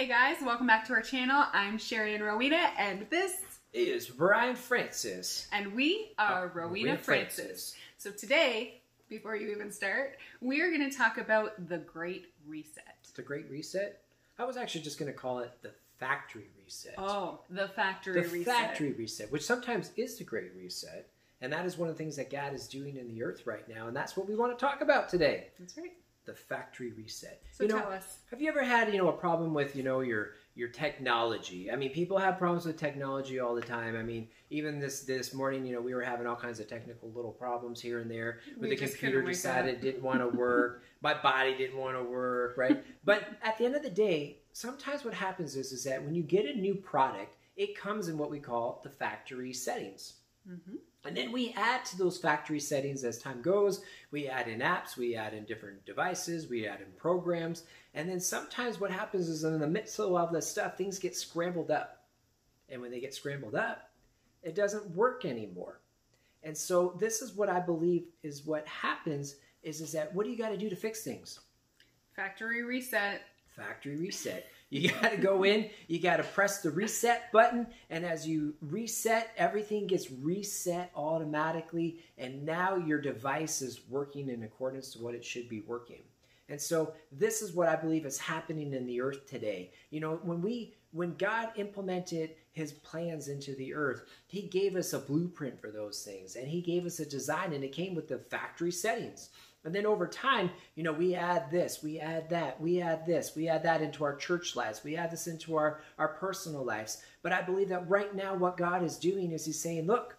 Hey guys, welcome back to our channel. I'm Sherry and Rowena, and this is Brian Francis. And we are uh, Rowena, Francis. Francis. So today, before you even start, we are going to talk about the Great Reset. The Great Reset? I was actually just going to call it the Factory Reset. Oh, the Factory the Reset. The Factory Reset, which sometimes is the Great Reset. And that is one of the things that God is doing in the earth right now. And that's what we want to talk about today. That's right the factory reset. So you know, tell us. Have you ever had, you know, a problem with, you know, your your technology? I mean, people have problems with technology all the time. I mean, even this this morning, you know, we were having all kinds of technical little problems here and there. We the computer decided it didn't want to work, my body didn't want to work, right? but at the end of the day, sometimes what happens is is that when you get a new product, it comes in what we call the factory settings. Mm-hmm. And then we add to those factory settings as time goes. We add in apps, we add in different devices, we add in programs. And then sometimes what happens is in the midst of all this stuff, things get scrambled up. And when they get scrambled up, it doesn't work anymore. And so this is what I believe is what happens is, is that what do you got to do to fix things? Factory reset. Factory reset. You got to go in, you got to press the reset button, and as you reset, everything gets reset automatically, and now your device is working in accordance to what it should be working. And so this is what I believe is happening in the earth today. You know, when we when God implemented his plans into the earth, he gave us a blueprint for those things and he gave us a design and it came with the factory settings. And then over time, you know, we add this, we add that, we add this, we add that into our church lives, we add this into our, our personal lives. But I believe that right now, what God is doing is He's saying, look,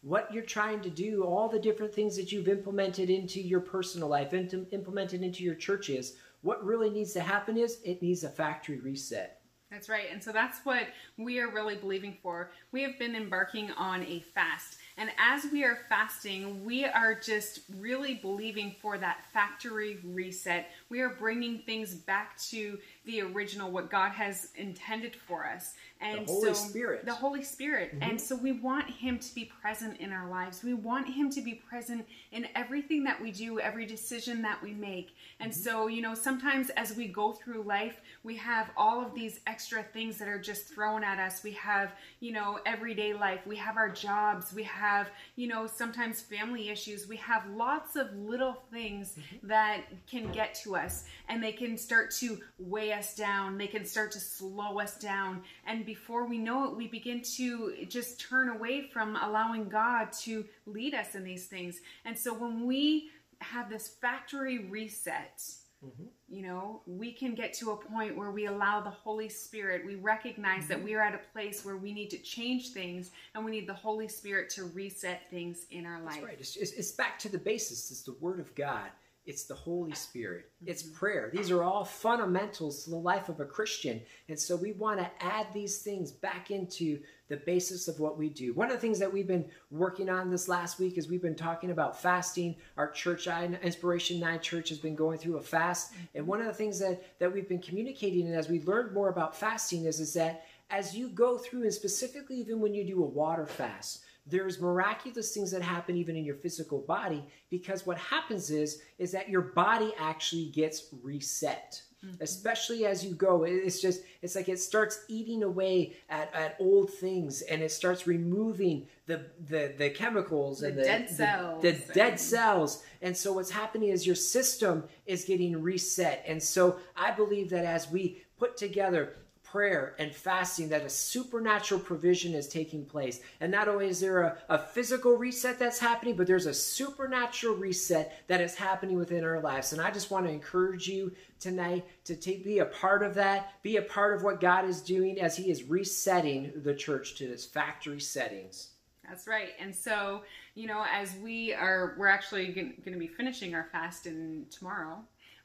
what you're trying to do, all the different things that you've implemented into your personal life, into, implemented into your churches, what really needs to happen is it needs a factory reset. That's right. And so that's what we are really believing for. We have been embarking on a fast. And as we are fasting, we are just really believing for that factory reset. We are bringing things back to the original, what God has intended for us. And the Holy so, Spirit. The Holy Spirit. Mm-hmm. And so we want Him to be present in our lives. We want Him to be present in everything that we do, every decision that we make. And mm-hmm. so, you know, sometimes as we go through life, we have all of these extra things that are just thrown at us. We have, you know, everyday life. We have our jobs. We have, you know, sometimes family issues. We have lots of little things mm-hmm. that can get to us and they can start to weigh us down. They can start to slow us down. And before we know it, we begin to just turn away from allowing God to lead us in these things. And so when we have this factory reset, Mm-hmm. You know, we can get to a point where we allow the Holy Spirit, we recognize mm-hmm. that we are at a place where we need to change things and we need the Holy Spirit to reset things in our life. That's right. It's, it's back to the basis. It's the Word of God. It's the Holy Spirit. It's mm-hmm. prayer. These are all fundamentals to the life of a Christian. And so we want to add these things back into the basis of what we do. One of the things that we've been working on this last week is we've been talking about fasting. Our church, Inspiration 9 Church, has been going through a fast. And one of the things that, that we've been communicating and as we learned more about fasting is, is that as you go through, and specifically even when you do a water fast, there's miraculous things that happen even in your physical body because what happens is is that your body actually gets reset. Mm-hmm. especially as you go it's just it's like it starts eating away at, at old things and it starts removing the the, the chemicals the and the dead cells the, the dead cells. And so what's happening is your system is getting reset. And so i believe that as we put together prayer and fasting that a supernatural provision is taking place. And not only is there a, a, physical reset that's happening, but there's a supernatural reset that is happening within our lives. And I just want to encourage you tonight to take, be a part of that, be a part of what God is doing as He is resetting the church to its factory settings. That's right. And so, you know, as we are, we're actually going to be finishing our fast in tomorrow.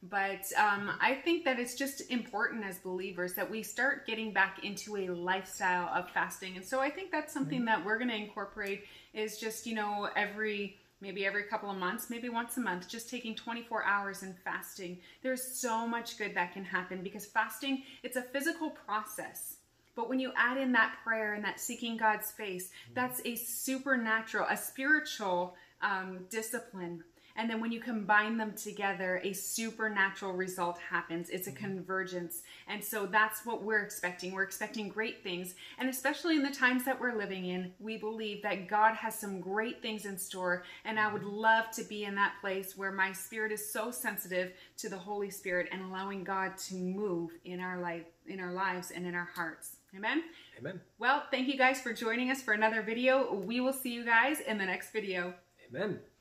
But um, I think that it's just important as believers that we start getting back into a lifestyle of fasting. And so I think that's something mm-hmm. that we're going to incorporate is just, you know, every maybe every couple of months, maybe once a month, just taking 24 hours and fasting. There's so much good that can happen because fasting, it's a physical process. But when you add in that prayer and that seeking God's face, mm-hmm. that's a supernatural, a spiritual um, discipline And then when you combine them together, a supernatural result happens. It's a Mm-hmm. convergence. And so that's what we're expecting. We're expecting great things. And especially in the times that we're living in, we believe that God has some great things in store. And I would love to be in that place where my spirit is so sensitive to the Holy Spirit and allowing God to move in our life, in our lives and in our hearts. Amen. Amen. Well, thank you guys for joining us for another video. We will see you guys in the next video. Amen.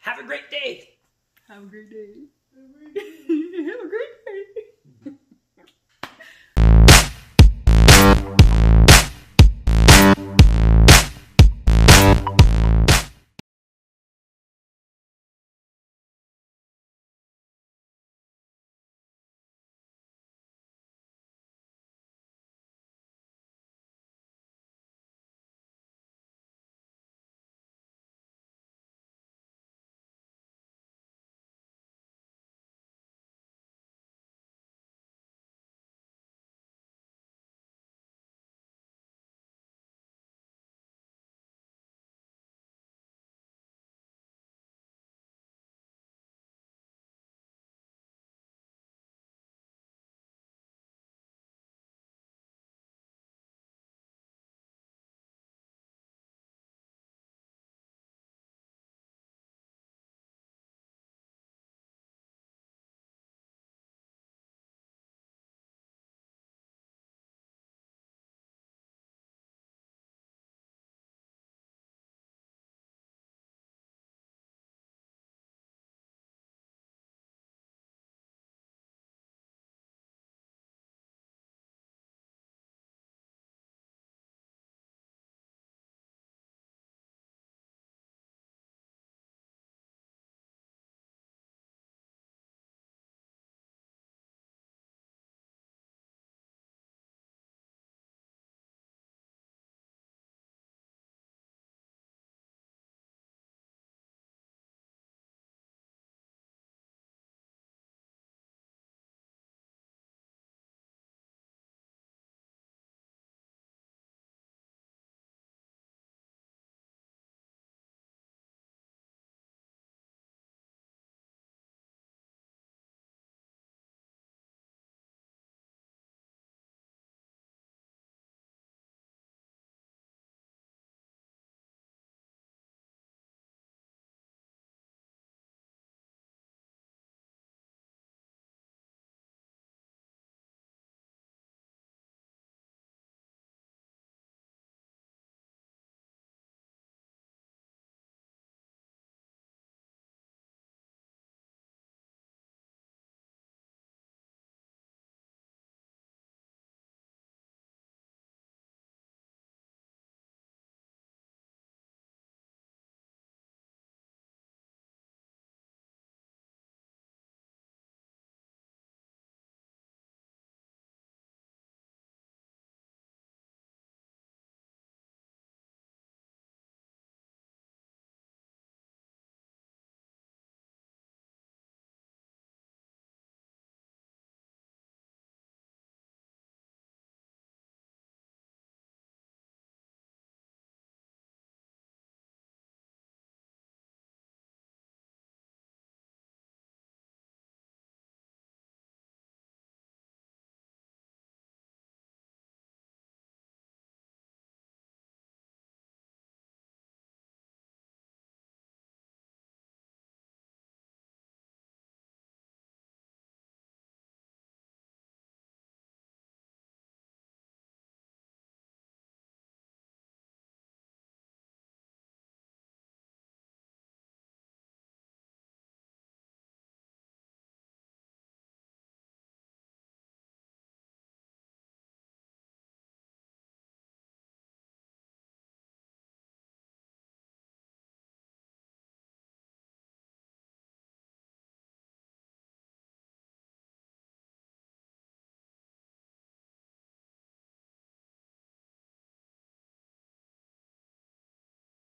Have a great day. Have a great day.